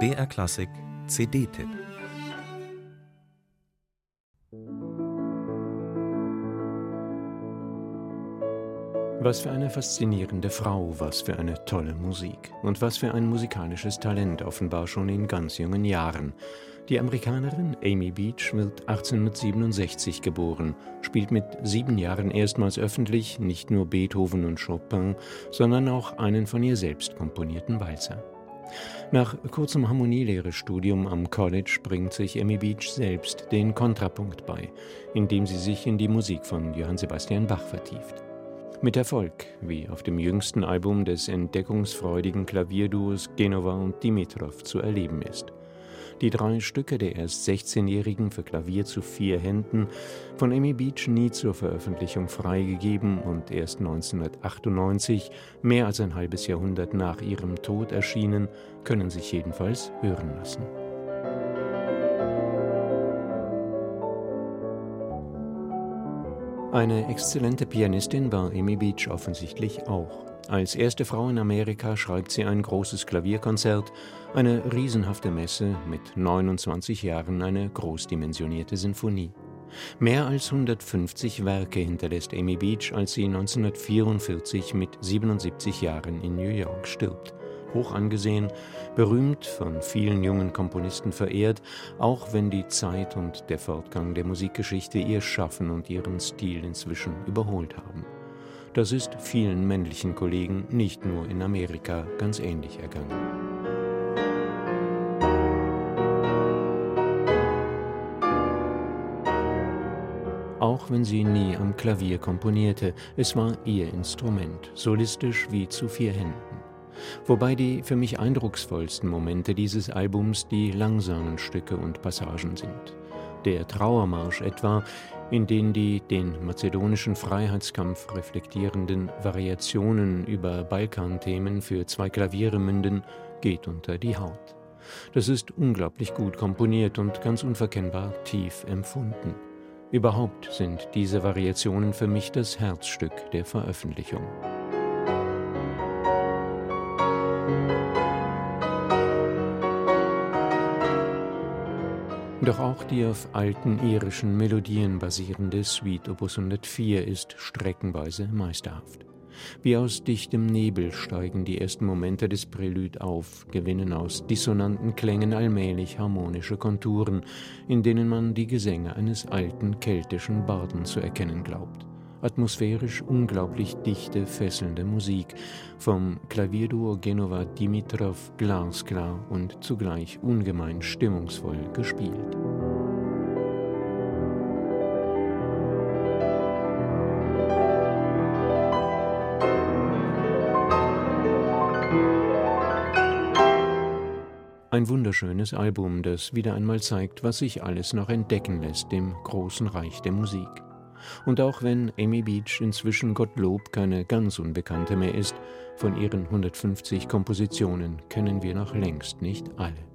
BR Klassik CD-Tipp Was für eine faszinierende Frau, was für eine tolle Musik und was für ein musikalisches Talent offenbar schon in ganz jungen Jahren. Die Amerikanerin Amy Beach wird 1867 geboren, spielt mit sieben Jahren erstmals öffentlich nicht nur Beethoven und Chopin, sondern auch einen von ihr selbst komponierten Walzer. Nach kurzem Harmonielehre-Studium am College bringt sich Amy Beach selbst den Kontrapunkt bei, indem sie sich in die Musik von Johann Sebastian Bach vertieft. Mit Erfolg, wie auf dem jüngsten Album des entdeckungsfreudigen Klavierduos Genova und Dimitrov zu erleben ist. Die drei Stücke der erst 16-Jährigen für Klavier zu vier Händen, von Amy Beach nie zur Veröffentlichung freigegeben und erst 1998, mehr als ein halbes Jahrhundert nach ihrem Tod erschienen, können sich jedenfalls hören lassen. Eine exzellente Pianistin war Amy Beach offensichtlich auch. Als erste Frau in Amerika schreibt sie ein großes Klavierkonzert, eine riesenhafte Messe, mit 29 Jahren eine großdimensionierte Sinfonie. Mehr als 150 Werke hinterlässt Amy Beach, als sie 1944 mit 77 Jahren in New York stirbt hoch angesehen, berühmt, von vielen jungen Komponisten verehrt, auch wenn die Zeit und der Fortgang der Musikgeschichte ihr Schaffen und ihren Stil inzwischen überholt haben. Das ist vielen männlichen Kollegen nicht nur in Amerika ganz ähnlich ergangen. auch wenn sie nie am Klavier komponierte, es war ihr Instrument, solistisch wie zu vier Händen. Wobei die für mich eindrucksvollsten Momente dieses Albums die langsamen Stücke und Passagen sind. Der Trauermarsch etwa, in den die den mazedonischen Freiheitskampf reflektierenden Variationen über Balkanthemen für zwei Klaviere münden, geht unter die Haut. Das ist unglaublich gut komponiert und ganz unverkennbar tief empfunden. Überhaupt sind diese Variationen für mich das Herzstück der Veröffentlichung. Doch auch die auf alten irischen Melodien basierende Suite Opus 104 ist streckenweise meisterhaft. Wie aus dichtem Nebel steigen die ersten Momente des Prälude auf, gewinnen aus dissonanten Klängen allmählich harmonische Konturen, in denen man die Gesänge eines alten keltischen Barden zu erkennen glaubt atmosphärisch unglaublich dichte, fesselnde Musik, vom Klavierduo Genova Dimitrov glasklar und zugleich ungemein stimmungsvoll gespielt. Ein wunderschönes Album, das wieder einmal zeigt, was sich alles noch entdecken lässt im großen Reich der Musik. Und auch wenn Amy Beach inzwischen Gottlob keine ganz Unbekannte mehr ist, von ihren 150 Kompositionen kennen wir noch längst nicht alle.